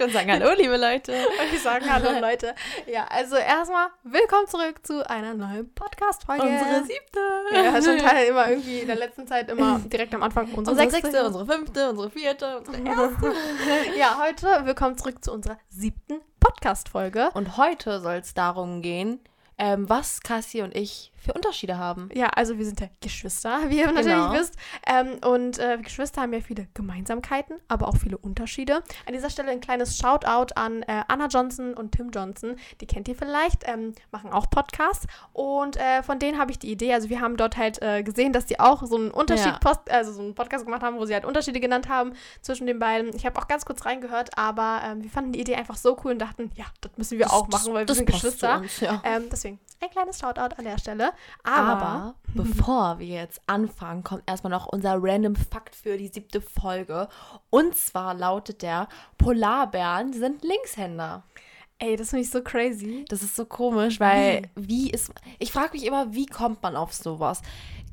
Leute. würde sagen, hallo, liebe Leute. Und ich sagen hallo, Leute. Ja, also erstmal willkommen zurück zu einer neuen Podcast-Folge. Unsere siebte. Ja, schon Teil immer irgendwie in der letzten Zeit immer direkt am Anfang unsere, unsere sechste, unsere fünfte, unsere vierte, unsere erste. ja, heute willkommen zurück zu unserer siebten Podcast-Folge. Und heute soll es darum gehen, ähm, was Cassie und ich für Unterschiede haben. Ja, also wir sind ja Geschwister, wie ihr genau. natürlich wisst. Ähm, und äh, Geschwister haben ja viele Gemeinsamkeiten, aber auch viele Unterschiede. An dieser Stelle ein kleines Shoutout an äh, Anna Johnson und Tim Johnson. Die kennt ihr vielleicht, ähm, machen auch Podcasts. Und äh, von denen habe ich die Idee, also wir haben dort halt äh, gesehen, dass die auch so einen Unterschied, ja. Post, also so einen Podcast gemacht haben, wo sie halt Unterschiede genannt haben zwischen den beiden. Ich habe auch ganz kurz reingehört, aber ähm, wir fanden die Idee einfach so cool und dachten, ja, das müssen wir das, auch machen, weil wir sind Geschwister. Uns, ja. Ähm, deswegen ein kleines Shoutout an der Stelle. Aber, Aber bevor wir jetzt anfangen, kommt erstmal noch unser Random Fakt für die siebte Folge. Und zwar lautet der: Polarbären sind Linkshänder. Ey, das finde ich so crazy. Das ist so komisch, weil wie, wie ist. Ich frage mich immer, wie kommt man auf sowas?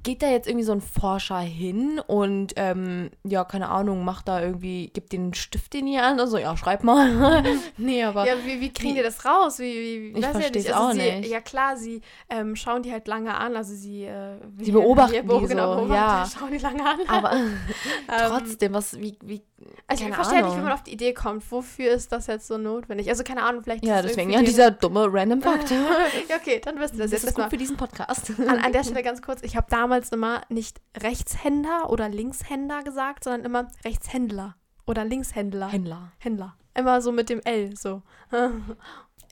Geht da jetzt irgendwie so ein Forscher hin und ähm, ja, keine Ahnung, macht da irgendwie, gibt den Stift in die an, also ja, schreib mal. nee, aber. Ja, wie, wie kriegen die das raus? Wie, wie, ich verstehe es also auch sie, nicht. Ja, klar, sie ähm, schauen die halt lange an, also sie. Äh, sie beobachten die, die genau, so, ja. Schauen die lange an. Aber trotzdem, was, wie, wie. Also ich verstehe nicht, wie man auf die Idee kommt. Wofür ist das jetzt so notwendig? Also keine Ahnung, vielleicht. Ja, deswegen ja dieser dumme Random Fakt. ja, okay, dann wisst ihr das, das jetzt. ist gut für diesen Podcast. An, an der Stelle ganz kurz, ich habe damals immer nicht Rechtshänder oder Linkshänder gesagt, sondern immer Rechtshändler oder Linkshändler. Händler. Händler. Immer so mit dem L, so.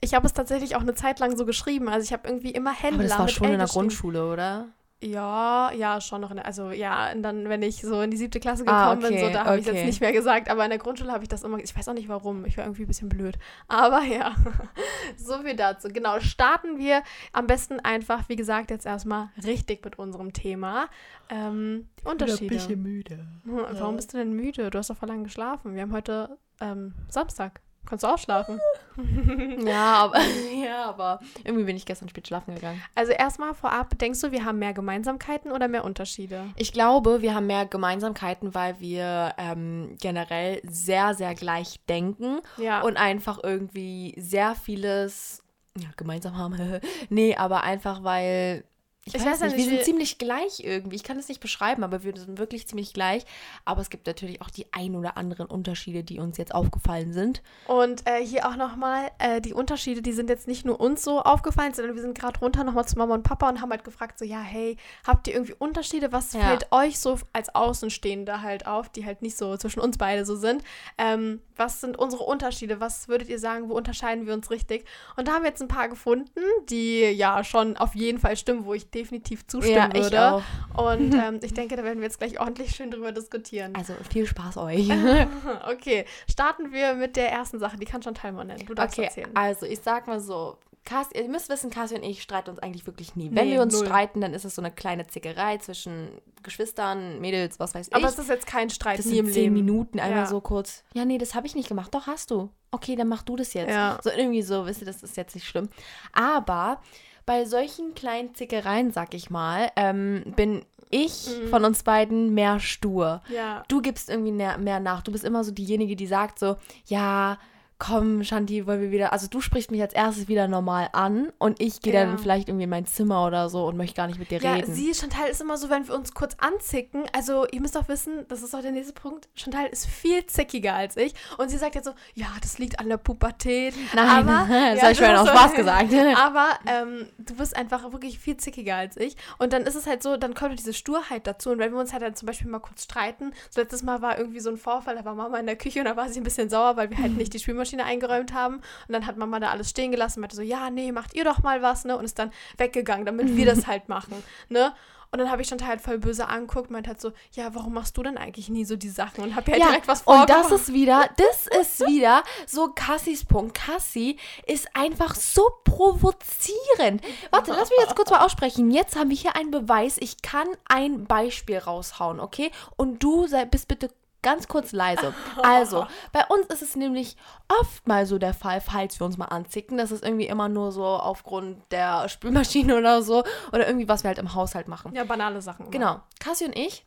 Ich habe es tatsächlich auch eine Zeit lang so geschrieben. Also ich habe irgendwie immer Händler. Aber das war schon L in der Grundschule, oder? Ja, ja, schon noch in der, also ja, und dann, wenn ich so in die siebte Klasse ah, gekommen ah, okay, bin, so, da habe okay. ich jetzt nicht mehr gesagt, aber in der Grundschule habe ich das immer, ich weiß auch nicht warum, ich war irgendwie ein bisschen blöd. Aber ja, so viel dazu. Genau, starten wir am besten einfach, wie gesagt, jetzt erstmal richtig mit unserem Thema. Ähm, Unterschiede. Ich bin ein bisschen müde. Hm, warum bist du denn müde? Du hast doch vor lang geschlafen. Wir haben heute ähm, Samstag. Kannst du auch schlafen? ja, aber, ja, aber irgendwie bin ich gestern spät schlafen gegangen. Also erstmal vorab, denkst du, wir haben mehr Gemeinsamkeiten oder mehr Unterschiede? Ich glaube, wir haben mehr Gemeinsamkeiten, weil wir ähm, generell sehr, sehr gleich denken ja. und einfach irgendwie sehr vieles ja, gemeinsam haben. nee, aber einfach weil ich, ich weiß, weiß nicht, wir sind ziemlich gleich irgendwie. Ich kann es nicht beschreiben, aber wir sind wirklich ziemlich gleich. Aber es gibt natürlich auch die ein oder anderen Unterschiede, die uns jetzt aufgefallen sind. Und äh, hier auch nochmal, äh, die Unterschiede, die sind jetzt nicht nur uns so aufgefallen, sondern wir sind gerade runter nochmal zu Mama und Papa und haben halt gefragt, so, ja, hey, habt ihr irgendwie Unterschiede? Was ja. fällt euch so als Außenstehende halt auf, die halt nicht so zwischen uns beide so sind? Ähm, was sind unsere Unterschiede? Was würdet ihr sagen, wo unterscheiden wir uns richtig? Und da haben wir jetzt ein paar gefunden, die ja schon auf jeden Fall stimmen, wo ich definitiv zustimmen ja, würde. Auch. Und ähm, ich denke, da werden wir jetzt gleich ordentlich schön drüber diskutieren. Also viel Spaß euch. okay, starten wir mit der ersten Sache. Die kann schon Teilmann nennen. Du darfst okay, erzählen. Also ich sag mal so, Cassie, ihr müsst wissen, Cassie und ich streiten uns eigentlich wirklich nie. Wenn nee, wir uns null. streiten, dann ist es so eine kleine Zickerei zwischen Geschwistern, Mädels, was weiß ich. Aber es ist jetzt kein Streit das sind zehn. Minuten einmal ja. so kurz. Ja, nee, das habe ich nicht gemacht. Doch, hast du. Okay, dann mach du das jetzt. Ja. So irgendwie so, wisst ihr, das ist jetzt nicht schlimm. Aber bei solchen kleinen Zickereien, sag ich mal, ähm, bin ich mhm. von uns beiden mehr stur. Ja. Du gibst irgendwie mehr nach. Du bist immer so diejenige, die sagt so, ja, komm, Shanti, wollen wir wieder, also du sprichst mich als erstes wieder normal an und ich gehe ja. dann vielleicht irgendwie in mein Zimmer oder so und möchte gar nicht mit dir ja, reden. Sie, Chantal, ist immer so, wenn wir uns kurz anzicken, also ihr müsst auch wissen, das ist auch der nächste Punkt, Chantal ist viel zickiger als ich und sie sagt jetzt so, ja, das liegt an der Pubertät. Nein, aber, das ja, habe ich schon aus Spaß gesagt. aber ähm, du bist einfach wirklich viel zickiger als ich und dann ist es halt so, dann kommt diese Sturheit dazu und wenn wir uns halt dann zum Beispiel mal kurz streiten, so letztes Mal war irgendwie so ein Vorfall, da war Mama in der Küche und da war sie ein bisschen sauer, weil wir halt nicht die Spülmaschine Spülmaschine eingeräumt haben. Und dann hat Mama da alles stehen gelassen und meinte so, ja, nee, macht ihr doch mal was, ne? Und ist dann weggegangen, damit wir das halt machen, ne? Und dann habe ich Chantal halt voll böse angeguckt und meinte halt so, ja, warum machst du denn eigentlich nie so die Sachen? Und habe ja, ja direkt was vorgemacht. Und das ist wieder, das ist wieder so Cassis Punkt. Cassie ist einfach so provozierend. Warte, lass mich jetzt kurz mal aussprechen. Jetzt haben wir hier einen Beweis. Ich kann ein Beispiel raushauen, okay? Und du sei, bist bitte ganz kurz leise. Also, bei uns ist es nämlich oft mal so der Fall, falls wir uns mal anzicken, dass es irgendwie immer nur so aufgrund der Spülmaschine oder so oder irgendwie was wir halt im Haushalt machen. Ja, banale Sachen. Genau. Cassie und ich,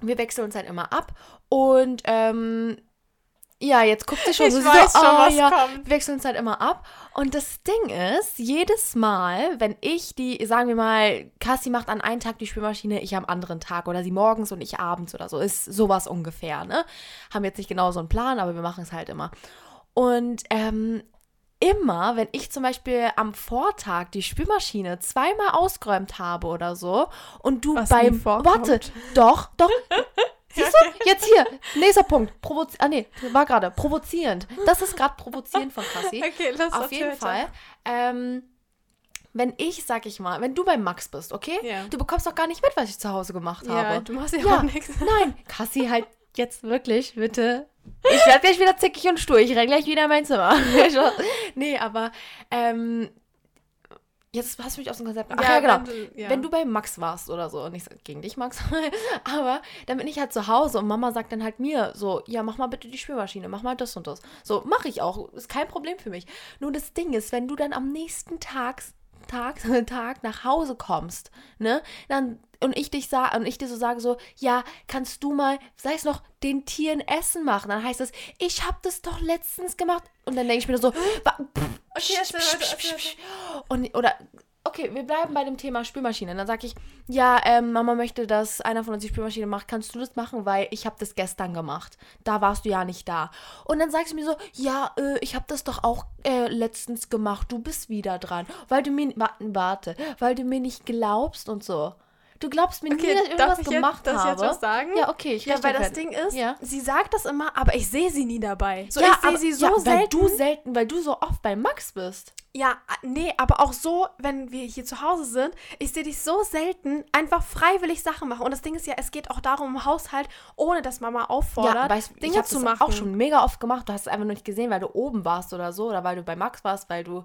wir wechseln uns halt immer ab und ähm, Ja, jetzt guckt sie schon Ich so, weiß so, schon, ah, was ja, kommt. wir wechseln uns halt immer ab. Und das Ding ist, jedes Mal, wenn ich die, sagen wir mal, Cassie macht an einem Tag die Spülmaschine, ich am anderen Tag oder sie morgens und ich abends oder so, ist sowas ungefähr, ne? Haben jetzt nicht genau so einen Plan, aber wir machen es halt immer. Und ähm, immer, wenn ich zum Beispiel am Vortag die Spülmaschine zweimal ausgeräumt habe oder so und du Was beim warte, doch, doch. Siehst du? Jetzt hier, nächster Punkt. Provozi ah nee, war gerade provozierend. Das ist gerade provozierend von Cassie. Okay, los, Auf jeden Fall. Ähm, wenn ich, sag ich mal, wenn du bei Max bist, okay? Ja. Du bekommst doch gar nicht mit, was ich zu Hause gemacht Ja, habe. du machst ja, Ja, auch nichts. Nein, Cassie, halt jetzt wirklich, bitte. Ich werde gleich wieder zickig und stur. Ich renn gleich wieder in mein Zimmer. nee, aber ähm, jetzt hast du mich aus dem Konzept. Ach ja, genau. Wenn du, ja. Wenn du bei Max warst oder so, und ich sag gegen dich, Max, aber dann bin ich halt zu Hause und Mama sagt dann halt mir so, ja, mach mal bitte die Spülmaschine, mach mal das und das. So, mache ich auch, ist kein Problem für mich. Nur das Ding ist, wenn du dann am nächsten Tag, Tag, Tag nach Hause kommst, ne, dann und ich dich sag, und ich dir so sage so, ja, kannst du mal, sei es noch, den Tieren Essen machen, dann heißt es, ich habe das doch letztens gemacht und dann denke ich mir so, und oder okay, wir bleiben bei dem Thema Spülmaschine. Dann sage ich, ja, ähm, Mama möchte, dass einer von uns die Spülmaschine macht. Kannst du das machen, weil ich habe das gestern gemacht. Da warst du ja nicht da. Und dann sagst du mir so, ja, äh, ich habe das doch auch äh, letztens gemacht. Du bist wieder dran, weil du mir warte, weil du mir nicht glaubst und so. Du glaubst mir Okay, nie, dass ich irgendwas ich jetzt- gemacht darf ich habe. jetzt was sagen? Ja, okay, ich Ja, weil das. Ding ist, Ja. sie sagt das immer, aber ich sehe sie nie dabei. So, ja, ich sehe sie so ja, weil selten. du selten, weil du so oft bei Max bist. Ja, nee, aber auch so, wenn wir hier zu Hause sind, ich sehe dich so selten einfach freiwillig Sachen machen. Und das Ding ist ja, es geht auch darum im Haushalt, ohne dass Mama auffordert, Ja, weißt, ich Dinge habe zu machen. auch schon mega oft gemacht. Du hast es einfach nur nicht gesehen, weil du oben warst oder so. Oder weil du bei Max warst, weil du,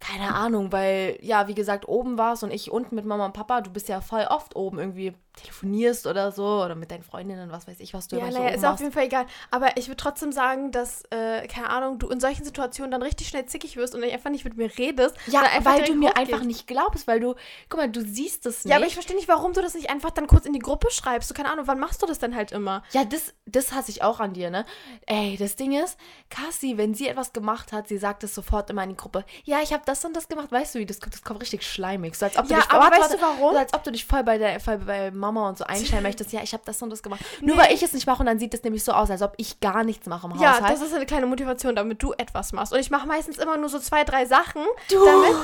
keine Ahnung, weil, ja, wie gesagt, oben warst und ich unten mit Mama und Papa. Du bist ja voll oft oben irgendwie telefonierst oder so. Oder mit deinen Freundinnen, was weiß ich, was du Ja, immer so naja, oben ist auf warst. jeden Fall egal. Aber ich würde trotzdem sagen, dass, äh, keine Ahnung, du in solchen Situationen dann richtig schnell zickig wirst und einfach nicht mit mir redest. Ja, weil du mir hochgehst. einfach nicht glaubst, weil du, guck mal, du siehst es nicht. Ja, aber ich verstehe nicht, warum du das nicht einfach dann kurz in die Gruppe schreibst. Du, keine Ahnung, wann machst du das denn halt immer? Ja, das, das hasse ich auch an dir, ne? Ey, das Ding ist, Cassie, wenn sie etwas gemacht hat, sie sagt es sofort immer in die Gruppe. Ja, ich habe das und das gemacht. Weißt du, wie das, kommt- das kommt richtig schleimig. So, als ob du Ja, dich, aber weißt du warum? So, als ob du dich voll bei, der, voll bei Mama und so einstellen möchtest. Ja, ich habe das und das gemacht. Nur weil ich es nicht mache und dann sieht es nämlich so aus, als ob ich gar nichts mache im Ja, Haushalt. das ist eine kleine Motivation, damit du etwas machst. Und ich mache meistens immer nur so zwei, drei Sachen, Du. damit,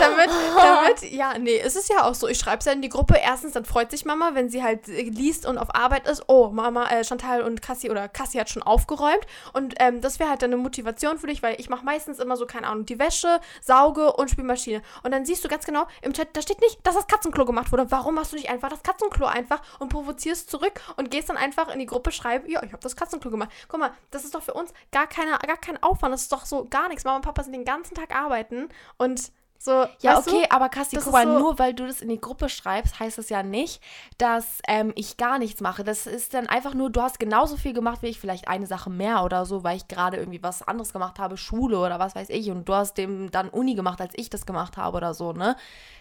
damit, damit, ja, nee, es ist ja auch so. Ich schreibe es ja in die Gruppe. Erstens, dann freut sich Mama, wenn sie halt äh, liest und auf Arbeit ist. Oh, Mama, äh, Chantal und Cassie oder Cassie hat schon aufgeräumt. Und ähm, das wäre halt dann eine Motivation für dich, weil ich mache meistens immer so, keine Ahnung, die Wäsche, Sauge und Spülmaschine. Und dann siehst du ganz genau im Chat, da steht nicht, dass das Katzenklo gemacht wurde. Warum machst du nicht einfach das Katzenklo einfach und provozierst zurück und gehst dann einfach in die Gruppe schreiben, ja, ich habe das Katzenklo gemacht. Guck mal, das ist doch für uns gar, keine, gar kein Aufwand. Das ist doch so gar nichts. Mama und Papa sind den ganzen Tag arbeiten und so. Ja, okay, Du? aber Cassie, Das guck mal, so- nur weil du das in die Gruppe schreibst, heißt das ja nicht, dass ähm, ich gar nichts mache. Das ist dann einfach nur, du hast genauso viel gemacht wie ich, vielleicht eine Sache mehr oder so, weil ich gerade irgendwie was anderes gemacht habe, Schule oder was weiß ich, und du hast dem dann Uni gemacht, als ich das gemacht habe oder so, ne?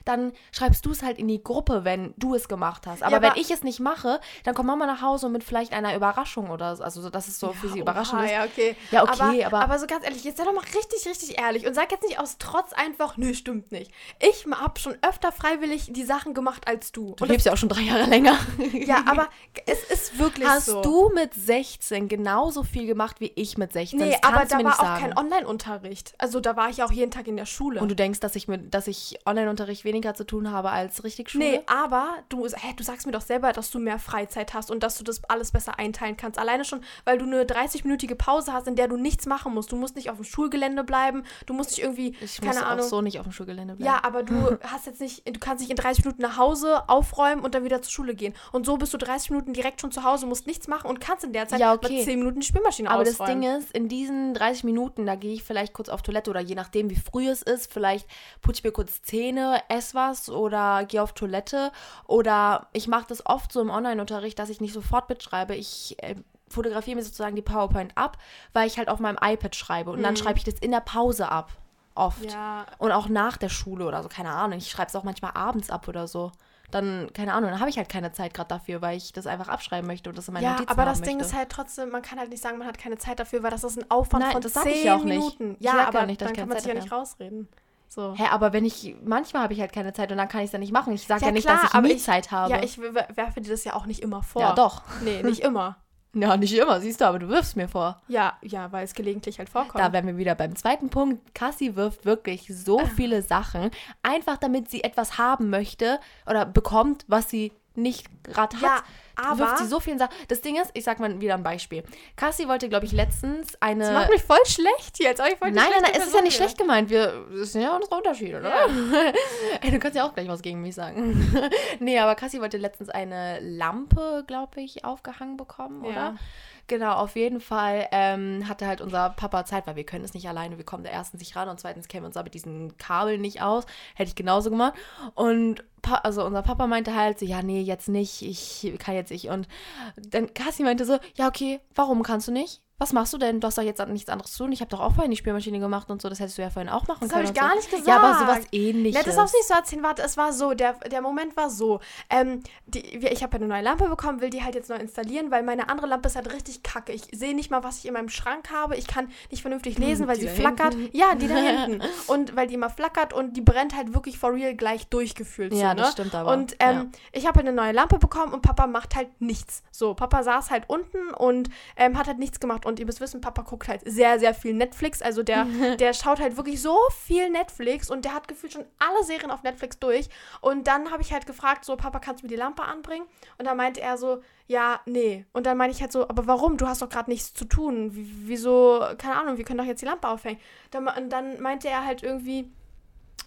Dann schreibst du es halt in die Gruppe, wenn du es gemacht hast. Aber, aber- wenn ich es nicht mache, dann kommt Mama nach Hause mit vielleicht einer Überraschung oder so. Also, so, dass es so für sie überraschend Oha, ist. Ja, okay. Ja, okay, aber- aber so ganz ehrlich, jetzt sei doch mal richtig, richtig ehrlich und sag jetzt nicht aus Trotz einfach, nö, stimmt nicht. Ich habe schon öfter freiwillig die Sachen gemacht als du. Du Und lebst ja auch schon drei Jahre länger. das, ja, aber es ist wirklich Hast so. du mit 16 genauso viel gemacht wie ich mit 16? Nee, Das aber da war auch sagen. kein Online-Unterricht. Also da war ich auch jeden Tag in der Schule. Und du denkst, dass ich mit, dass ich Online-Unterricht weniger zu tun habe als richtig Schule? Nee, aber du, hä, du sagst mir doch selber, dass du mehr Freizeit hast und dass du das alles besser einteilen kannst. Alleine schon, weil du eine 30-minütige Pause hast, in der du nichts machen musst. Du musst nicht auf dem Schulgelände bleiben, du musst nicht irgendwie, ich keine muss Ahnung. auch so nicht auf dem Schulgelände bleiben. Ja, aber du hast jetzt nicht, du kannst nicht in 30 Minuten nach Hause aufräumen und dann wieder zur Schule gehen. Und so bist du 30 Minuten direkt schon zu Hause, musst nichts machen und kannst in der Zeit Ja, okay. mit 10 Minuten die Spülmaschine Aber ausräumen. das Ding ist, in diesen 30 Minuten, da gehe ich vielleicht kurz auf Toilette oder je nachdem, wie früh es ist, vielleicht putze ich mir kurz Zähne, esse was oder gehe auf Toilette. Oder ich mache das oft so im Online-Unterricht, dass ich nicht sofort mitschreibe. Ich äh, fotografiere mir sozusagen die PowerPoint ab, weil ich halt auf meinem iPad schreibe. Und dann schreibe ich das in der Pause ab. Oft. Ja. Und auch nach der Schule oder so, keine Ahnung. Ich schreibe es auch manchmal abends ab oder so. dann, keine Ahnung, dann habe ich halt keine Zeit gerade dafür, weil ich das einfach abschreiben möchte und das in meine ja, Notizen aber das haben Ding möchte. ist halt trotzdem, man kann halt nicht sagen, man hat keine Zeit dafür, weil das ist ein Aufwand Nein, von das 10 sag ich ja auch nicht. Minuten. Ich Ja, aber nicht, dann ich kann man sich ja nicht rausreden. So. Hä, aber wenn ich, manchmal habe ich halt keine Zeit und dann kann ich es ja nicht machen. Ich sage ja, Ja, nicht, klar, dass ich nie ich- Zeit habe. Ja, ich werfe dir das ja auch nicht immer vor. ja, doch. Nee, nicht immer. Ja, nicht immer, siehst du, aber du wirfst mir vor. Ja, ja, weil es gelegentlich halt vorkommt. Da wären wir wieder beim zweiten Punkt. Cassie wirft wirklich so viele Sachen, einfach damit sie etwas haben möchte oder bekommt, was sie nicht gerade hat. Ja, aber- wirft sie so viele Sachen. Das Ding ist, ich sag mal wieder ein Beispiel. Cassie wollte, glaube ich, letztens eine. das macht mich voll schlecht als ob ich voll Nein, nein, nein, es ist ja nicht schlecht gemeint. Wir, das sind ja unsere Unterschiede, oder? Ey, du kannst ja auch gleich was gegen mich sagen. nee, aber Cassie wollte letztens eine Lampe, glaube ich, aufgehangen bekommen, Ja. oder? Genau, auf jeden Fall ähm, hatte halt unser Papa Zeit, weil wir können es nicht alleine. Wir kommen da erstens nicht ran und zweitens kennen wir uns da mit diesen Kabeln nicht aus. Hätte ich genauso gemacht. Und pa also unser Papa meinte halt so, ja, nee, jetzt nicht, ich kann jetzt nicht. Und dann Cassie meinte so, ja, okay, warum kannst du nicht? Was machst du denn? Du hast doch jetzt nichts anderes zu tun. Ich habe doch auch vorhin die Spielmaschine gemacht und so. Das hättest du ja vorhin auch machen Das können. ich und gar so. nicht gesagt. Ja, aber sowas ähnliches. Ja, das darfst du nicht so erzählen. Warte, es war so, der, der Moment war so. Ähm, die, ich habe ja eine neue Lampe bekommen, will die halt jetzt neu installieren, weil meine andere Lampe ist halt richtig kacke. Ich sehe nicht mal, was ich in meinem Schrank habe. Ich kann nicht vernünftig lesen, weil Die sie flackert. hinten. Ja, die da hinten. Und weil die immer flackert und die brennt halt wirklich for real gleich durchgefühlt. Ja, so, das ne? stimmt aber. Und ähm, ich habe halt eine neue Lampe bekommen und Papa macht halt nichts. So, Papa saß halt unten und ähm, hat halt nichts gemacht. Und ihr müsst wissen, Papa guckt halt sehr, sehr viel Netflix. Also der, der schaut halt wirklich so viel Netflix und der hat gefühlt schon alle Serien auf Netflix durch. Und dann habe ich halt gefragt, so, Papa, kannst du mir die Lampe anbringen? Und dann meinte er so, ja, nee. Und dann meine ich halt so, aber warum? Du hast doch gerade nichts zu tun. Wie- Wieso, keine Ahnung, wir können doch jetzt die Lampe aufhängen. Dann, und dann meinte er halt irgendwie,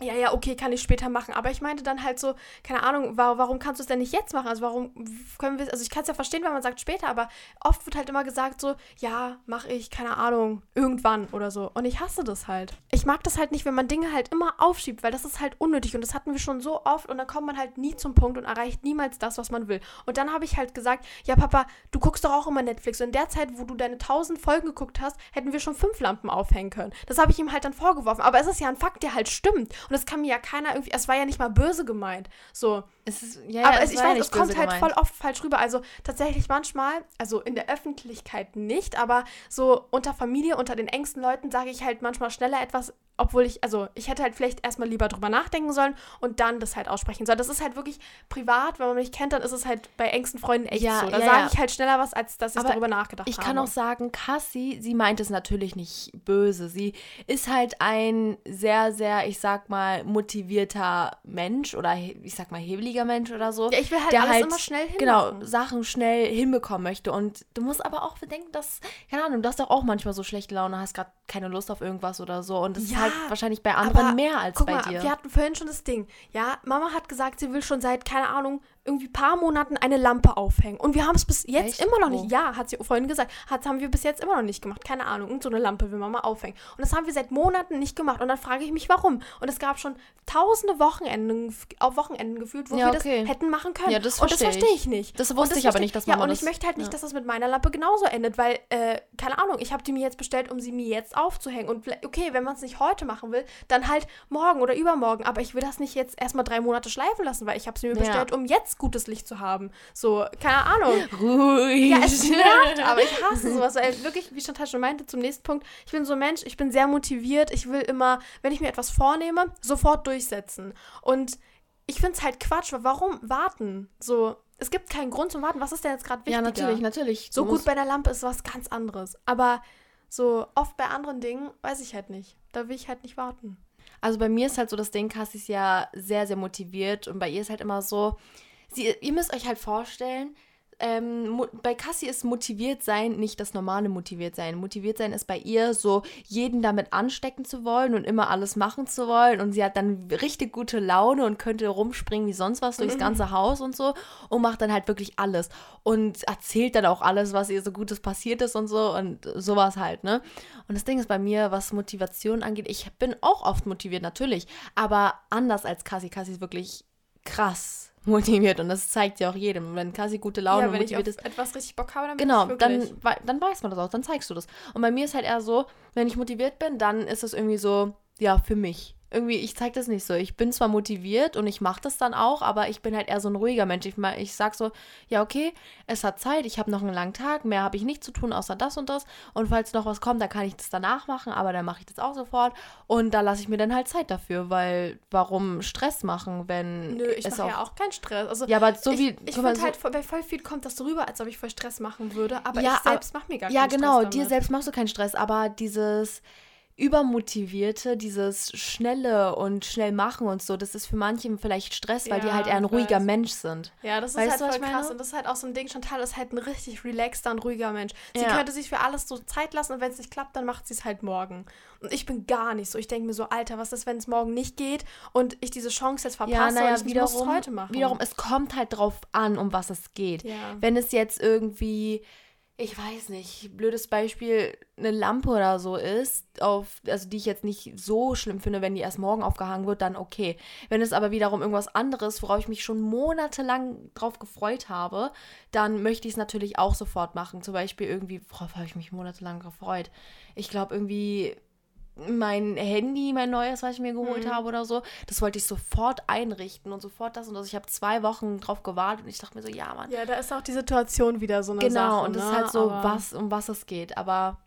ja, ja, okay, kann ich später machen. Aber ich meinte dann halt so, keine Ahnung, wa warum kannst du es denn nicht jetzt machen? Also warum können wir, also ich kann es ja verstehen, wenn man sagt später, aber oft wird halt immer gesagt so, ja, mach ich, keine Ahnung, irgendwann oder so. Und ich hasse das halt. Ich mag das halt nicht, wenn man Dinge halt immer aufschiebt, weil das ist halt unnötig und das hatten wir schon so oft und dann kommt man halt nie zum Punkt und erreicht niemals das, was man will. Und dann habe ich halt gesagt, ja, Papa, du guckst doch auch immer Netflix und in der Zeit, wo du deine tausend Folgen geguckt hast, hätten wir schon fünf Lampen aufhängen können. Das habe ich ihm halt dann vorgeworfen. Aber es ist ja ein Fakt, der halt stimmt. Und das kann mir ja keiner irgendwie, es war ja nicht mal böse gemeint. So. Ist, ja, Aber es, ich weiß, es kommt halt gemeint. voll oft falsch rüber. Also tatsächlich manchmal, also in der Öffentlichkeit nicht, aber so unter Familie, unter den engsten Leuten sage ich halt manchmal schneller etwas, obwohl ich, also ich hätte halt vielleicht erstmal lieber drüber nachdenken sollen und dann das halt aussprechen sollen. Das ist halt wirklich privat, wenn man mich kennt, dann ist es halt bei engsten Freunden echt Ja, so. Da ja, sage ich halt schneller was, als dass ich Aber darüber nachgedacht Ich habe. kann auch sagen, Cassie, sie meint es natürlich nicht böse. Sie ist halt ein sehr, sehr, ich sag mal, motivierter Mensch oder ich sag mal hebeliger Mensch oder so. Ja, ich will halt der alles halt, immer schnell Genau, hinmachen. Sachen schnell hinbekommen möchte. Und du musst aber auch bedenken, dass, keine Ahnung, du hast doch auch manchmal so schlechte Laune, hast gerade keine Lust auf irgendwas oder so. Und das ist Ja, halt wahrscheinlich bei anderen mehr als bei mal, dir. Wir hatten vorhin schon das Ding. Ja, Mama hat gesagt, sie will schon seit, keine Ahnung, irgendwie paar Monaten eine Lampe aufhängen. Und wir haben es bis jetzt Echt? immer noch nicht. Ja, hat sie vorhin gesagt. Hat, haben wir bis jetzt immer noch nicht gemacht. Keine Ahnung, irgend so eine Lampe will Mama aufhängen. Und das haben wir seit Monaten nicht gemacht. Und dann frage ich mich, warum. Und es gab schon tausende Wochenenden, auf Wochenenden gefühlt, wo Ja, wir okay. das hätten machen können. Ja, das und das verstehe ich. ich nicht. Das Und wusste ich aber nicht, dass Ja, Mama und ich das- möchte halt nicht, ja. dass das mit meiner Lampe genauso endet, weil, äh, keine Ahnung, ich habe die mir jetzt bestellt, um sie mir jetzt aufzuhängen. Und okay, wenn man es nicht heute machen will, dann halt morgen oder übermorgen. Aber ich will das nicht jetzt erstmal drei Monate schleifen lassen, weil ich habe sie mir Ja. bestellt, um jetzt gutes Licht zu haben. So, keine Ahnung. Ruhig. Ja, es nervt, aber ich hasse sowas, weil wirklich, wie Chantal schon meinte, zum nächsten Punkt, ich bin so ein Mensch, ich bin sehr motiviert, ich will immer, wenn ich mir etwas vornehme, sofort durchsetzen. Und ich finde es halt Quatsch, weil warum warten? So, es gibt keinen Grund zum Warten. Was ist denn jetzt gerade ja, wichtiger? natürlich, natürlich. So gut bei der Lampe ist was ganz anderes. Aber so oft bei anderen Dingen weiß ich halt nicht. Da will ich halt nicht warten. Also bei mir ist halt so das Ding, Cassie ist ja sehr, sehr motiviert und bei ihr ist halt immer so, sie, ihr müsst euch halt vorstellen, ähm, bei Cassie ist motiviert sein nicht das normale motiviert sein. Motiviert sein ist bei ihr so, jeden damit anstecken zu wollen und immer alles machen zu wollen und sie hat dann richtig gute Laune und könnte rumspringen wie sonst was durchs ganze Haus und so und macht dann halt wirklich alles und erzählt dann auch alles, was ihr so Gutes passiert ist und so und sowas halt, ne? Und das Ding ist bei mir, was Motivation angeht, ich bin auch oft motiviert, natürlich, aber anders als Cassie. Cassie ist wirklich krass motiviert und das zeigt ja auch jedem. Wenn Cassie gute Laune ja, wenn ich motiviert auf ist, etwas richtig Bock habe, dann Genau, bin ich dann, dann weiß man das auch, dann zeigst du das. Und bei mir ist halt eher so, wenn ich motiviert bin, dann ist das irgendwie so, ja, für mich. Irgendwie, ich zeige das nicht so. Ich bin zwar motiviert und ich mache das dann auch, aber ich bin halt eher so ein ruhiger Mensch. Ich, ich sag so, ja, okay, es hat Zeit, ich habe noch einen langen Tag, mehr habe ich nicht zu tun, außer das und das. Und falls noch was kommt, dann kann ich das danach machen, aber dann mache ich das auch sofort. Und da lasse ich mir dann halt Zeit dafür, weil warum Stress machen, wenn. Nö, ich mache ja auch keinen Stress. Also, ja, aber so wie. Ich, ich finde so, halt, bei voll viel kommt das so rüber, als ob ich voll Stress machen würde, aber ja, ich selbst mache mir gar ja, keinen genau, Stress. Ja, genau, dir selbst machst du keinen Stress, aber dieses übermotivierte, dieses schnelle und schnell machen und so, das ist für manche vielleicht Stress, weil ja, die halt eher ein ruhiger weiß. Mensch sind. Ja, das ist weißt halt voll krass und das ist halt auch so ein Ding, Chantal ist halt ein richtig relaxter und ruhiger Mensch. Sie ja. könnte sich für alles so Zeit lassen und wenn es nicht klappt, dann macht sie es halt morgen. Und ich bin gar nicht so. Ich denke mir so, Alter, was ist, wenn es morgen nicht geht und ich diese Chance jetzt verpasse ja, naja, und ich wiederum, muss es heute machen. Wiederum, es kommt halt drauf an, um was es geht. Ja. Wenn es jetzt irgendwie ich weiß nicht, blödes Beispiel, eine Lampe oder so ist, auf, also die ich jetzt nicht so schlimm finde, wenn die erst morgen aufgehangen wird, dann okay. Wenn es aber wiederum irgendwas anderes, worauf ich mich schon monatelang drauf gefreut habe, dann möchte ich es natürlich auch sofort machen. Zum Beispiel irgendwie, worauf habe ich mich monatelang gefreut? Ich glaube irgendwie mein Handy, mein neues, was ich mir geholt mhm. habe oder so, das wollte ich sofort einrichten und sofort das und das. Ich habe zwei Wochen drauf gewartet und ich dachte mir so, ja, Mann. Ja, da ist auch die Situation wieder so eine genau, Sache. Genau, und es ne? ist halt so, was, um was es geht. Aber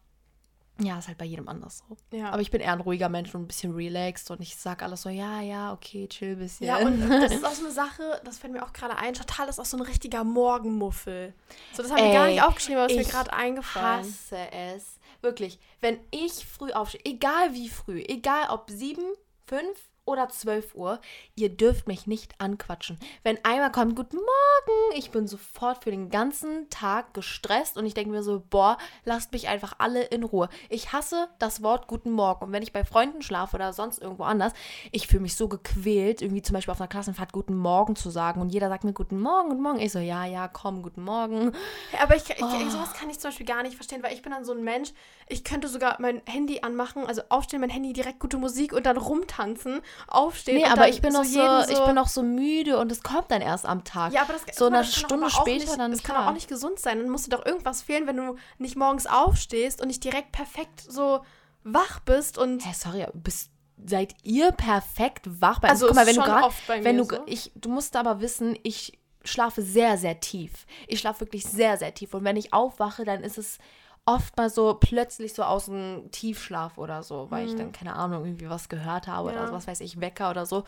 ja, ist halt bei jedem anders so. Ja. Aber ich bin eher ein ruhiger Mensch und ein bisschen relaxed und ich sag alles so, ja, ja, okay, chill ein bisschen. Ja, und das ist auch so eine Sache, das fällt mir auch gerade ein, Total ist auch so ein richtiger Morgenmuffel. So, das haben wir gar nicht aufgeschrieben, aber es mir gerade eingefallen. Ich hasse es Wirklich, wenn ich früh aufstehe, egal wie früh, egal ob sieben, fünf oder 12 Uhr. Ihr dürft mich nicht anquatschen. Wenn einmal kommt, guten Morgen, ich bin sofort für den ganzen Tag gestresst und ich denke mir so, boah, lasst mich einfach alle in Ruhe. Ich hasse das Wort guten Morgen. Und wenn ich bei Freunden schlafe oder sonst irgendwo anders, ich fühle mich so gequält, irgendwie zum Beispiel auf einer Klassenfahrt guten Morgen zu sagen und jeder sagt mir guten Morgen, guten Morgen. Ich so, ja, ja, komm, guten Morgen. Aber ich, ich, oh. sowas kann ich zum Beispiel gar nicht verstehen, weil ich bin dann so ein Mensch, ich könnte sogar mein Handy anmachen, also aufstehen, mein Handy direkt gute Musik und dann rumtanzen aufstehen. Nee, aber ich bin noch so, so, ich bin noch so müde und es kommt dann erst am Tag. Ja, aber das, so eine Stunde später nicht, dann. Das kann auch nicht gesund sein. Dann musst du doch irgendwas fehlen, wenn du nicht morgens aufstehst und nicht direkt perfekt so wach bist und. Hä, sorry, bist seid ihr perfekt wach bei Also guck mal, wenn du gerade wenn du so. ich du musst aber wissen, ich schlafe sehr sehr tief. Ich schlafe wirklich sehr sehr tief und wenn ich aufwache, dann ist es oft mal so plötzlich so aus dem Tiefschlaf oder so, weil mhm. ich dann, keine Ahnung, irgendwie was gehört habe ja. oder was weiß ich, Wecker oder so.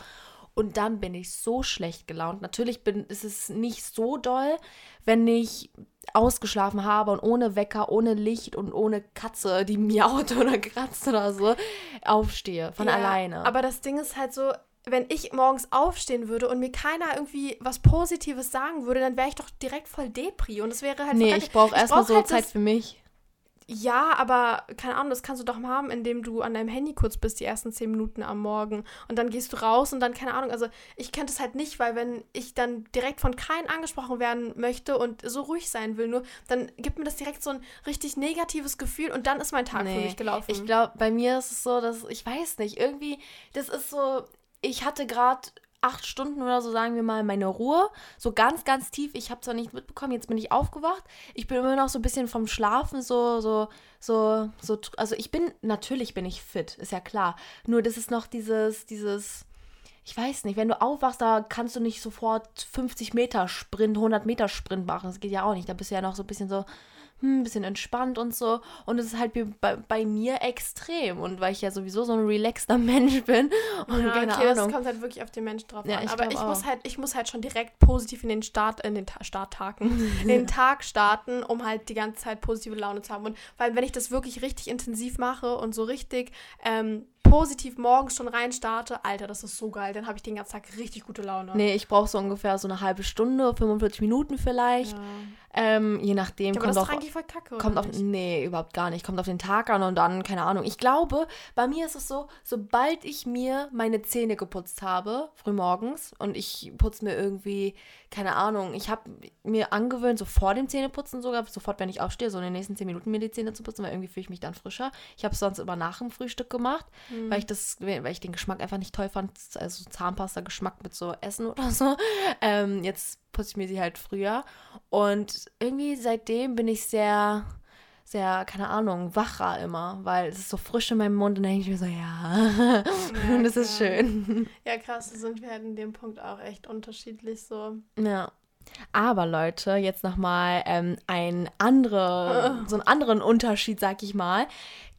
Und dann bin ich so schlecht gelaunt. Natürlich bin, ist es nicht so doll, wenn ich ausgeschlafen habe und ohne Wecker, ohne Licht und ohne Katze, die miaut oder kratzt oder so, aufstehe von ja, alleine. Aber das Ding ist halt so, wenn ich morgens aufstehen würde und mir keiner irgendwie was Positives sagen würde, dann wäre ich doch direkt voll Depri und es wäre halt Nee, ich brauche erstmal so halt Zeit für mich. Ja, aber keine Ahnung, das kannst du doch mal haben, indem du an deinem Handy kurz bist, die ersten zehn Minuten am Morgen. Und dann gehst du raus und dann, keine Ahnung, also ich könnte es halt nicht, weil wenn ich dann direkt von keinem angesprochen werden möchte und so ruhig sein will, nur, dann gibt mir das direkt so ein richtig negatives Gefühl und dann ist mein Tag nee, für mich gelaufen. Ich glaube, bei mir ist es so, dass, ich weiß nicht, irgendwie, das ist so, ich hatte gerade acht Stunden oder so, sagen wir mal, meine Ruhe. So ganz, ganz tief. Ich habe zwar nicht mitbekommen, jetzt bin ich aufgewacht. Ich bin immer noch so ein bisschen vom Schlafen so, so, so, so. Also ich bin, natürlich bin ich fit, ist ja klar. Nur das ist noch dieses, dieses, ich weiß nicht, wenn du aufwachst, da kannst du nicht sofort 50 Meter Sprint, 100 Meter Sprint machen. Das geht ja auch nicht. Da bist du ja noch so ein bisschen so, hm, ein bisschen entspannt und so. Und es ist halt bei, bei, mir extrem. Und weil ich ja sowieso so ein relaxter Mensch bin. Und ja, keine okay, Ahnung. das kommt halt wirklich auf den Menschen drauf ja, an. Ich Aber ich muss halt, ich muss halt schon direkt positiv in den Start, in den Ta Starttagen, in den Tag starten, um halt die ganze Zeit positive Laune zu haben. Und weil wenn ich das wirklich richtig intensiv mache und so richtig ähm, positiv morgens schon rein starte, Alter, das ist so geil. Dann habe ich den ganzen Tag richtig gute Laune. Nee, ich brauche so ungefähr so eine halbe Stunde, 45 Minuten vielleicht. Ja. Ähm, je nachdem. Ja, aber kommt das auch, voll kacke, kommt auf, Nee, überhaupt gar nicht. Kommt auf den Tag an und dann, keine Ahnung. Ich glaube, bei mir ist es so, sobald ich mir meine Zähne geputzt habe, frühmorgens, und ich putze mir irgendwie, keine Ahnung, ich habe mir angewöhnt, so vor dem Zähneputzen sogar, sofort, wenn ich aufstehe, so in den nächsten 10 Minuten mir die Zähne zu putzen, weil irgendwie fühle ich mich dann frischer. Ich habe es sonst immer nach dem Frühstück gemacht, mhm. weil ich das, weil ich den Geschmack einfach nicht toll fand, also Zahnpasta-Geschmack mit so Essen oder so. Ähm, jetzt putze ich mir sie halt früher. Und irgendwie seitdem bin ich sehr sehr, keine Ahnung, wacher immer, weil es ist so frisch in meinem Mund und dann denke ich mir so, ja, ja das ist schön. Ja, krass, sind wir halt in dem Punkt auch echt unterschiedlich so. Ja. Aber Leute, jetzt nochmal ähm, ein andere, so einen anderen Unterschied, sag ich mal.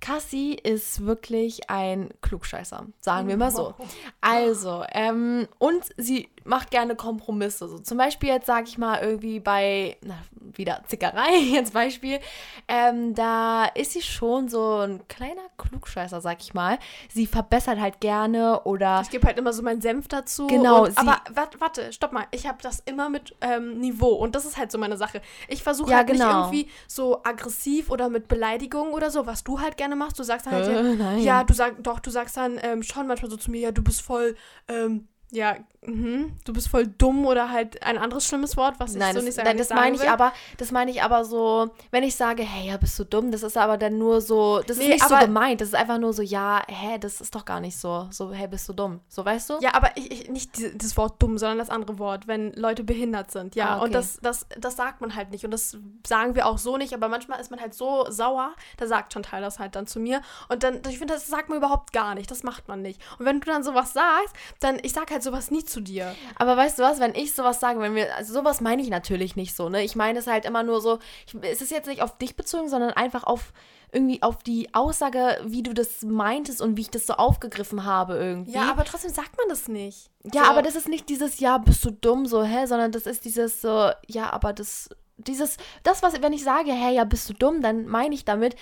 Cassie ist wirklich ein Klugscheißer, sagen wir mal so. Also, ähm, und sie macht gerne Kompromisse. So zum Beispiel jetzt sage ich mal irgendwie bei, na, wieder Zickerei, jetzt Beispiel, ähm, da ist sie schon so ein kleiner Klugscheißer, sag ich mal. Sie verbessert halt gerne oder. Ich gebe halt immer so meinen Senf dazu. Genau. Und, aber warte, warte, stopp mal. Ich habe das immer mit ähm, Niveau und das ist halt so meine Sache. Ich versuche ja, halt genau. nicht irgendwie so aggressiv oder mit Beleidigungen oder so, was du halt gerne machst. Du sagst dann halt, äh, ja, ja, du sagst, doch, du sagst dann ähm, schon manchmal so zu mir, ja, du bist voll, ähm, ja, mh, du bist voll dumm oder halt ein anderes schlimmes Wort, was nein, ich so das, nicht sagen Nein, das meine ich aber, das meine ich aber so, wenn ich sage, hey, ja, bist du dumm, das ist aber dann nur so, das nee, ist nicht so gemeint, das ist einfach nur so, ja, hä, das ist doch gar nicht so, so, hey, bist du dumm, so, weißt du? Ja, aber ich, ich nicht das Wort dumm, sondern das andere Wort, wenn Leute behindert sind, ja, ah, okay. und das, das, das sagt man halt nicht und das sagen wir auch so nicht, aber manchmal ist man halt so sauer, da sagt Chantal das halt dann zu mir und dann, ich finde, das sagt man überhaupt gar nicht, das macht man nicht. Und wenn du dann sowas sagst, dann, ich sag halt sowas nie zu dir. Aber weißt du was, wenn ich sowas sage, wenn wir, also sowas meine ich natürlich nicht so, ne? Ich meine es halt immer nur so, ich, es ist jetzt nicht auf dich bezogen, sondern einfach auf irgendwie auf die Aussage, wie du das meintest und wie ich das so aufgegriffen habe irgendwie. Ja, aber trotzdem sagt man das nicht. Ja, so. aber das ist nicht dieses, ja, bist du dumm, so, hä, sondern das ist dieses so, ja, aber das, dieses, das, was, wenn ich sage, hä, ja, bist du dumm, dann meine ich damit,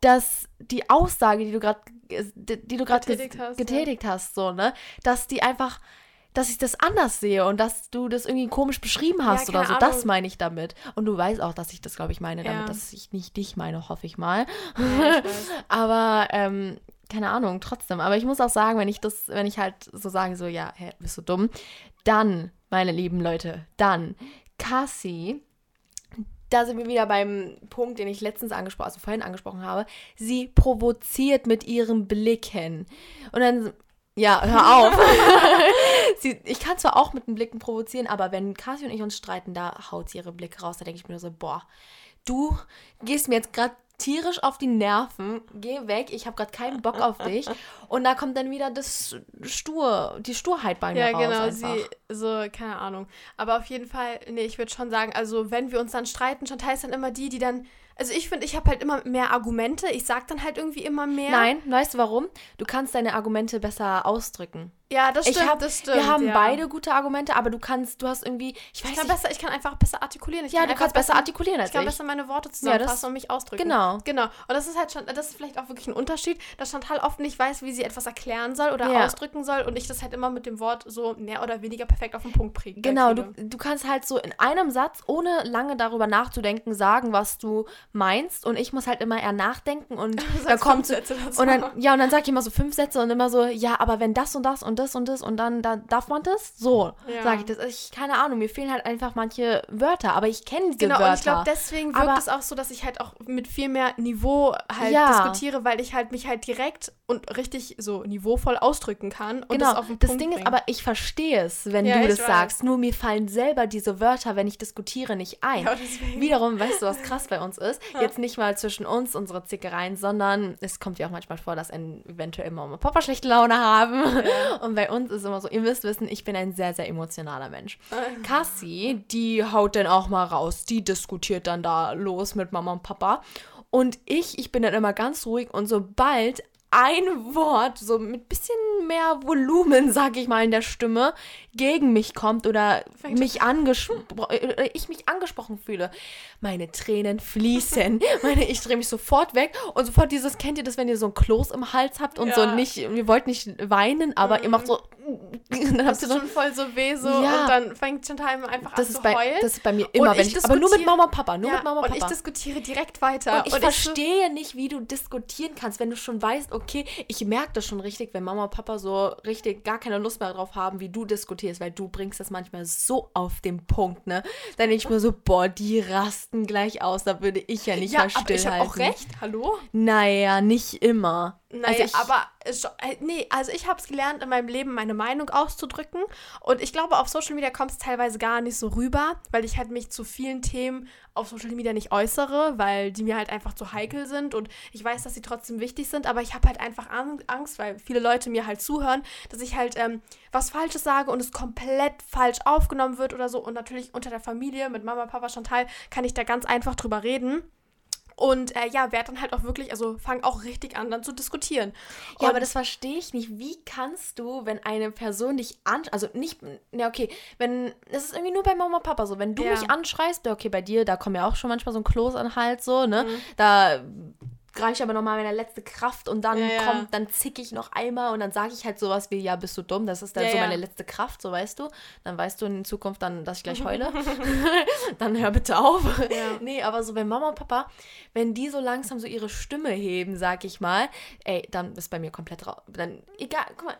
dass die Aussage, die du gerade die du gerade getätigt, hast, getätigt ja. hast, so, ne, dass die einfach dass ich das anders sehe und dass du das irgendwie komisch beschrieben hast ja, oder so. Ahnung. Das meine ich damit. Und du weißt auch, dass ich das, glaube ich, meine, damit, ja. dass ich nicht dich meine, hoffe ich mal. Ich Aber ähm, keine Ahnung, trotzdem. Aber ich muss auch sagen, wenn ich das, wenn ich halt so sage, so, ja, hä, bist du dumm, dann, meine lieben Leute, dann, Cassie, da sind wir wieder beim Punkt, den ich letztens angesprochen, also vorhin angesprochen habe. Sie provoziert mit ihren Blicken. Und dann ja, hör auf. sie, ich kann zwar auch mit den Blicken provozieren, aber wenn Kasi und ich uns streiten, da haut sie ihre Blicke raus. Da denke ich mir nur so, boah, du gehst mir jetzt gerade tierisch auf die Nerven, geh weg, ich habe gerade keinen Bock auf dich. Und da kommt dann wieder das Stur, die Sturheit bei mir ja, raus. Ja, genau, einfach. sie, so, keine Ahnung. Aber auf jeden Fall, nee, ich würde schon sagen, also wenn wir uns dann streiten, Chantal ist dann immer die, die dann also ich finde, ich habe halt immer mehr Argumente. Ich sage dann halt irgendwie immer mehr. Nein, weißt du warum? Du kannst deine Argumente besser ausdrücken. Ja, das stimmt, hab, das stimmt. Wir haben ja. beide gute Argumente, aber du kannst, du hast irgendwie, ich weiß ich kann nicht. Besser, ich kann einfach besser artikulieren. Ich ja, du kannst besser artikulieren als ich. Ich kann besser meine Worte zusammenfassen ja, und mich ausdrücken. Genau. Genau. Und das ist halt schon, das ist vielleicht auch wirklich ein Unterschied, dass Chantal oft nicht weiß, wie sie etwas erklären soll oder ja. ausdrücken soll und ich das halt immer mit dem Wort so mehr oder weniger perfekt auf den Punkt bringen. Genau, du, du kannst halt so in einem Satz, ohne lange darüber nachzudenken, sagen, was du meinst und ich muss halt immer eher nachdenken und dann kommt so, und dann, ja, und dann sag ich immer so fünf Sätze und immer so, ja, aber wenn das und das und das und das und dann dann darf man das? So, ja. sage ich das. Ich, keine Ahnung, mir fehlen halt einfach manche Wörter, aber ich kenne diese genau, Wörter. Genau, und ich glaube, deswegen wirkt es auch so, dass ich halt auch mit viel mehr Niveau halt ja. diskutiere, weil ich halt mich halt direkt und richtig so niveauvoll ausdrücken kann. Und genau, das, das Ding bringt. ist aber, ich verstehe es, wenn ja, du das weiß. sagst. Nur mir fallen selber diese Wörter, wenn ich diskutiere, nicht ein. Ja, Wiederum, weißt du, was krass bei uns ist? Jetzt nicht mal zwischen uns, unsere Zickereien, sondern es kommt ja auch manchmal vor, dass eventuell Mama und Papa schlechte Laune haben. Und bei uns ist immer so, ihr müsst wissen, ich bin ein sehr, sehr emotionaler Mensch. Cassie, die haut dann auch mal raus, die diskutiert dann da los mit Mama und Papa. Und ich, ich bin dann immer ganz ruhig und sobald ein Wort, so mit bisschen mehr Volumen, sag ich mal, in der Stimme, gegen mich kommt oder mich angesprochen, äh, ich mich angesprochen fühle, meine Tränen fließen. meine, ich drehe mich sofort weg und sofort dieses, kennt ihr das, wenn ihr so ein Kloß im Hals habt und ja. so nicht, ihr wollt nicht weinen, aber mhm. ihr macht so, dann habt ihr schon voll so weh so ja. und dann fängt Chantal einfach das an zu bei, heulen. Das ist bei mir immer, wenn ich, aber nur mit Mama und Papa, nur ja, mit Mama und Papa. Und ich diskutiere direkt weiter. Und ich und verstehe ich so nicht, wie du diskutieren kannst, wenn du schon weißt, okay, ich merke das schon richtig, wenn Mama und Papa so richtig gar keine Lust mehr drauf haben, wie du diskutierst, weil du bringst das manchmal so auf den Punkt, ne? Dann denke ich mir so, boah, die rasten gleich aus, da würde ich ja nicht ja, mal stillhalten. Aber ich habe auch recht, hallo? Naja, nicht immer. Naja, also ich, aber äh, nee, also ich habe es gelernt, in meinem Leben meine Meinung auszudrücken. Und ich glaube, auf Social Media kommt es teilweise gar nicht so rüber, weil ich halt mich zu vielen Themen auf Social Media nicht äußere, weil die mir halt einfach zu heikel sind. Und ich weiß, dass sie trotzdem wichtig sind, aber ich habe halt einfach Angst, weil viele Leute mir halt zuhören, dass ich halt ähm, was Falsches sage und es komplett falsch aufgenommen wird oder so. Und natürlich unter der Familie mit Mama, Papa, Chantal kann ich da ganz einfach drüber reden. Und äh, ja, werd dann halt auch wirklich, also fang auch richtig an, dann zu diskutieren. Ja, aber das verstehe ich nicht. Wie kannst du, wenn eine Person dich an, also nicht, ja okay, wenn, das ist irgendwie nur bei Mama und Papa so, wenn du ja. mich anschreist, okay, bei dir, da kommt ja auch schon manchmal so ein Kloß an Hals so, ne, mhm. da greife ich aber nochmal meine letzte Kraft und dann ja, kommt, dann zick ich noch einmal und dann sage ich halt sowas wie, ja, bist du dumm, das ist dann ja, so meine letzte Kraft, so weißt du. Dann weißt du in Zukunft dann, dass ich gleich heule. dann hör bitte auf. Ja. Nee, aber so wenn Mama und Papa, wenn die so langsam so ihre Stimme heben, sag ich mal, ey, dann ist bei mir komplett raus. Dann, egal, guck mal,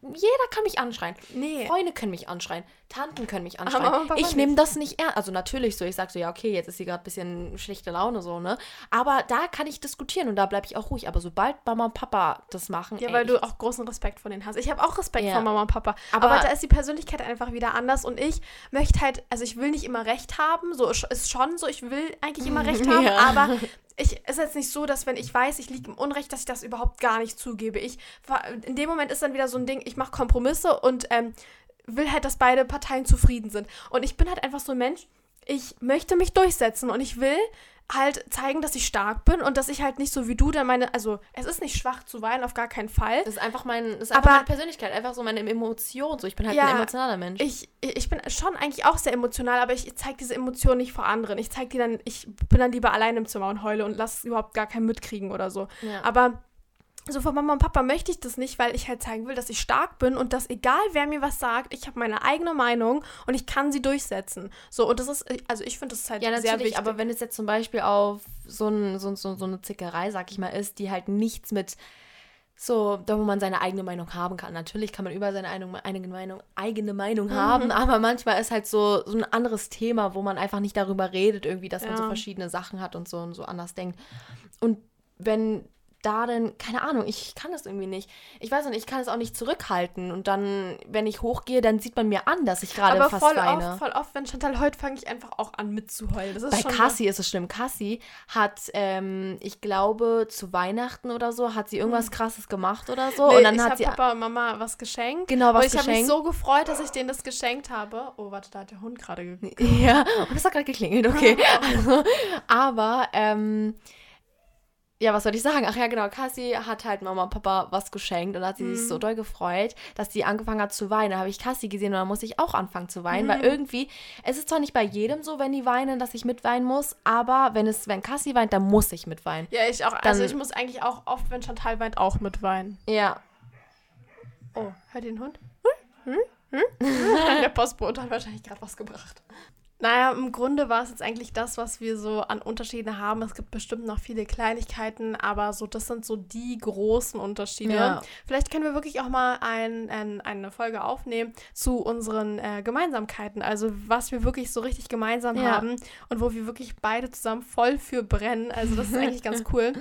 jeder kann mich anschreien. Nee. Freunde können mich anschreien. Tanten können mich anschreien. ich nehme das nicht ernst. Also natürlich so, ich sage so, ja, okay, jetzt ist sie gerade ein bisschen schlechte Laune so, ne? Aber da kann ich diskutieren und da bleibe ich auch ruhig. Aber sobald Mama und Papa das machen. Ja, ey, weil du auch großen Respekt vor denen hast. Ich habe auch Respekt ja. vor Mama und Papa. Aber, aber, da ist die Persönlichkeit einfach wieder anders und ich möchte halt, also ich will nicht immer recht haben. So ist schon so, ich will eigentlich immer recht haben, ja. aber ich ist jetzt nicht so, dass wenn ich weiß, ich liege im Unrecht, dass ich das überhaupt gar nicht zugebe. Ich in dem Moment ist dann wieder so ein Ding, ich mache Kompromisse und ähm, will halt, dass beide Parteien zufrieden sind. Und ich bin halt einfach so ein Mensch, ich möchte mich durchsetzen und ich will halt zeigen, dass ich stark bin und dass ich halt nicht so wie du dann meine, also es ist nicht schwach zu weinen, auf gar keinen Fall. Das ist einfach, mein, das ist einfach meine Persönlichkeit, einfach so meine Emotion. So, ich bin halt ja, ein emotionaler Mensch. Ich, ich bin schon eigentlich auch sehr emotional, aber ich zeige diese Emotion nicht vor anderen. Ich zeige die dann, ich bin dann lieber allein im Zimmer und heule und lasse überhaupt gar keinen mitkriegen oder so. Ja. Aber so von Mama und Papa möchte ich das nicht, weil ich halt zeigen will, dass ich stark bin und dass egal wer mir was sagt, ich habe meine eigene Meinung und ich kann sie durchsetzen. So und das ist, also ich finde das ist halt ja, sehr wichtig. Aber wenn es jetzt zum Beispiel auf so, ein, so, so, so eine Zickerei, sag ich mal, ist, die halt nichts mit so, da wo man seine eigene Meinung haben kann. Natürlich kann man über seine eigene Meinung, eigene Meinung haben, mhm. aber manchmal ist halt so, so ein anderes Thema, wo man einfach nicht darüber redet, irgendwie, dass ja. man so verschiedene Sachen hat und so und so anders denkt. Und wenn da denn, keine Ahnung, ich kann das irgendwie nicht. Ich weiß nicht, ich kann es auch nicht zurückhalten. Und dann, wenn ich hochgehe, dann sieht man mir an, dass ich gerade fast voll weine. Oft, voll oft, wenn Chantal heute fange ich einfach auch an mitzuheulen. Das ist Bei Cassie ist es schlimm. Cassie hat, ähm, ich glaube, zu Weihnachten oder so, hat sie irgendwas hm. krasses gemacht oder so. Nee, und dann ich hat sie Papa und Mama was geschenkt. Genau, was und ich habe mich so gefreut, dass ich denen das geschenkt habe. Oh, warte, da hat der Hund gerade geklingelt. Ja, und das hat gerade geklingelt, okay. also, aber, ähm, ja, was soll ich sagen? Ach ja, genau. Cassie hat halt Mama und Papa was geschenkt und da hat sie mhm. sich so mhm. doll gefreut, dass sie angefangen hat zu weinen. Da habe ich Cassie gesehen und dann muss ich auch anfangen zu weinen, mhm. weil irgendwie, es ist zwar nicht bei jedem so, wenn die weinen, dass ich mitweinen muss, aber wenn es, wenn Cassie weint, dann muss ich mitweinen. Ja, ich auch. Also dann, also ich muss eigentlich auch oft, wenn Chantal weint, auch mitweinen. Ja. Oh, hört ihr den Hund? Hm? Hm? Hm? Der Postbote hat wahrscheinlich gerade was gebracht. Naja, im Grunde war es jetzt eigentlich das, was wir so an Unterschieden haben. Es gibt bestimmt noch viele Kleinigkeiten, aber so das sind so die großen Unterschiede. Ja. Vielleicht können wir wirklich auch mal ein, ein, eine Folge aufnehmen zu unseren äh, Gemeinsamkeiten. Also was wir wirklich so richtig gemeinsam ja. haben und wo wir wirklich beide zusammen voll für brennen. Also das ist eigentlich ganz cool.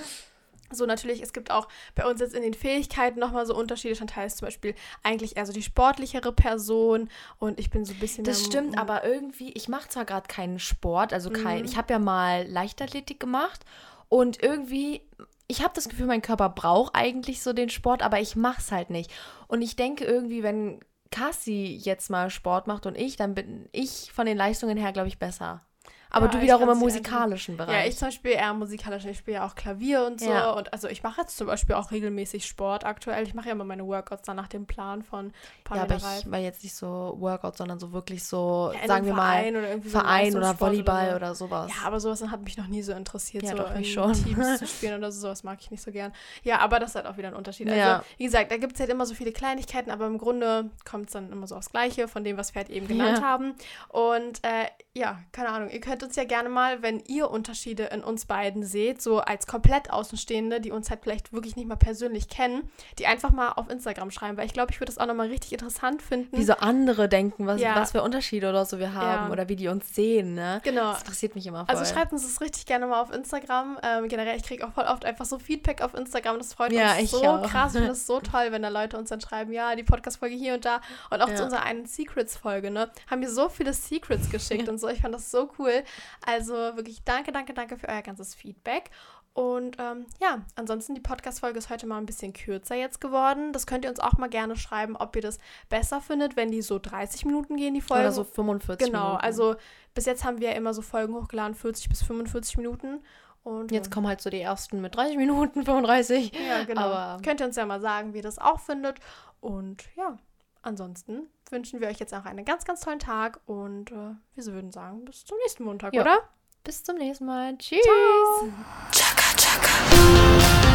So, natürlich, es gibt auch bei uns jetzt in den Fähigkeiten nochmal so Unterschiede. Chantal ist zum Beispiel eigentlich eher so die sportlichere Person und ich bin so ein bisschen. Das stimmt, aber irgendwie, ich mache zwar gerade keinen Sport, also kein. Mhm. Ich habe ja mal Leichtathletik gemacht und irgendwie, ich habe das Gefühl, mein Körper braucht eigentlich so den Sport, aber ich mache es halt nicht. Und ich denke irgendwie, wenn Cassie jetzt mal Sport macht und ich, dann bin ich von den Leistungen her, glaube ich, besser. Aber ja, du wiederum im musikalischen Bereich. Ja, ich zum Beispiel eher musikalisch. Ich spiele ja auch Klavier und so. Ja. Und also ich mache jetzt zum Beispiel auch regelmäßig Sport aktuell. Ich mache ja immer meine Workouts dann nach dem Plan von Pamela Ja, aber ich war jetzt nicht so Workouts, sondern so wirklich so, ja, sagen wir Verein mal, oder Verein so oder Volleyball oder, oder, sowas. Ja, aber sowas hat mich noch nie so interessiert, ja, so doch, mich schon. Teams zu spielen oder so. Sowas mag ich nicht so gern. Ja, aber das ist halt auch wieder ein Unterschied. Also, wie gesagt, da gibt es halt immer so viele Kleinigkeiten, aber im Grunde kommt es dann immer so aufs Gleiche von dem, was wir halt eben genannt haben. Und äh, ja, keine Ahnung, ihr könnt könnt uns ja gerne mal, wenn ihr Unterschiede in uns beiden seht, so als komplett Außenstehende, die uns halt vielleicht wirklich nicht mal persönlich kennen, die einfach mal auf Instagram schreiben, weil ich glaube, ich würde das auch nochmal richtig interessant finden. Wie so andere denken, was, ja. was für Unterschiede oder so wir haben ja. oder wie die uns sehen, ne? Genau. Das interessiert mich immer voll. Also schreibt uns das richtig gerne mal auf Instagram. Ähm, generell, ich kriege auch voll oft einfach so Feedback auf Instagram. Das freut ja, uns so auch. krass. Ich finde es so toll, wenn da Leute uns dann schreiben, ja, die Podcast-Folge hier und da. Und auch zu unserer einen Secrets-Folge, ne? Haben wir so viele Secrets geschickt und so. Ich fand das so cool. Also wirklich danke, danke, danke für euer ganzes Feedback. Und ähm, ja, ansonsten die Podcast-Folge ist heute mal ein bisschen kürzer jetzt geworden. Das könnt ihr uns auch mal gerne schreiben, ob ihr das besser findet, wenn die so 30 Minuten gehen, die Folge. Oder so 45 genau, Minuten. Genau, also bis jetzt haben wir ja immer so Folgen hochgeladen, 40 bis 45 Minuten. Und jetzt kommen halt so die ersten mit 30 Minuten, 35. Ja, genau. Aber Könnt ihr uns ja mal sagen, wie ihr das auch findet. Und ja, ansonsten wünschen wir euch jetzt auch einen ganz, ganz tollen Tag und äh, wir würden sagen, bis zum nächsten Montag, ja. oder? Bis zum nächsten Mal. Tschüss. Ciao. Chaka, chaka.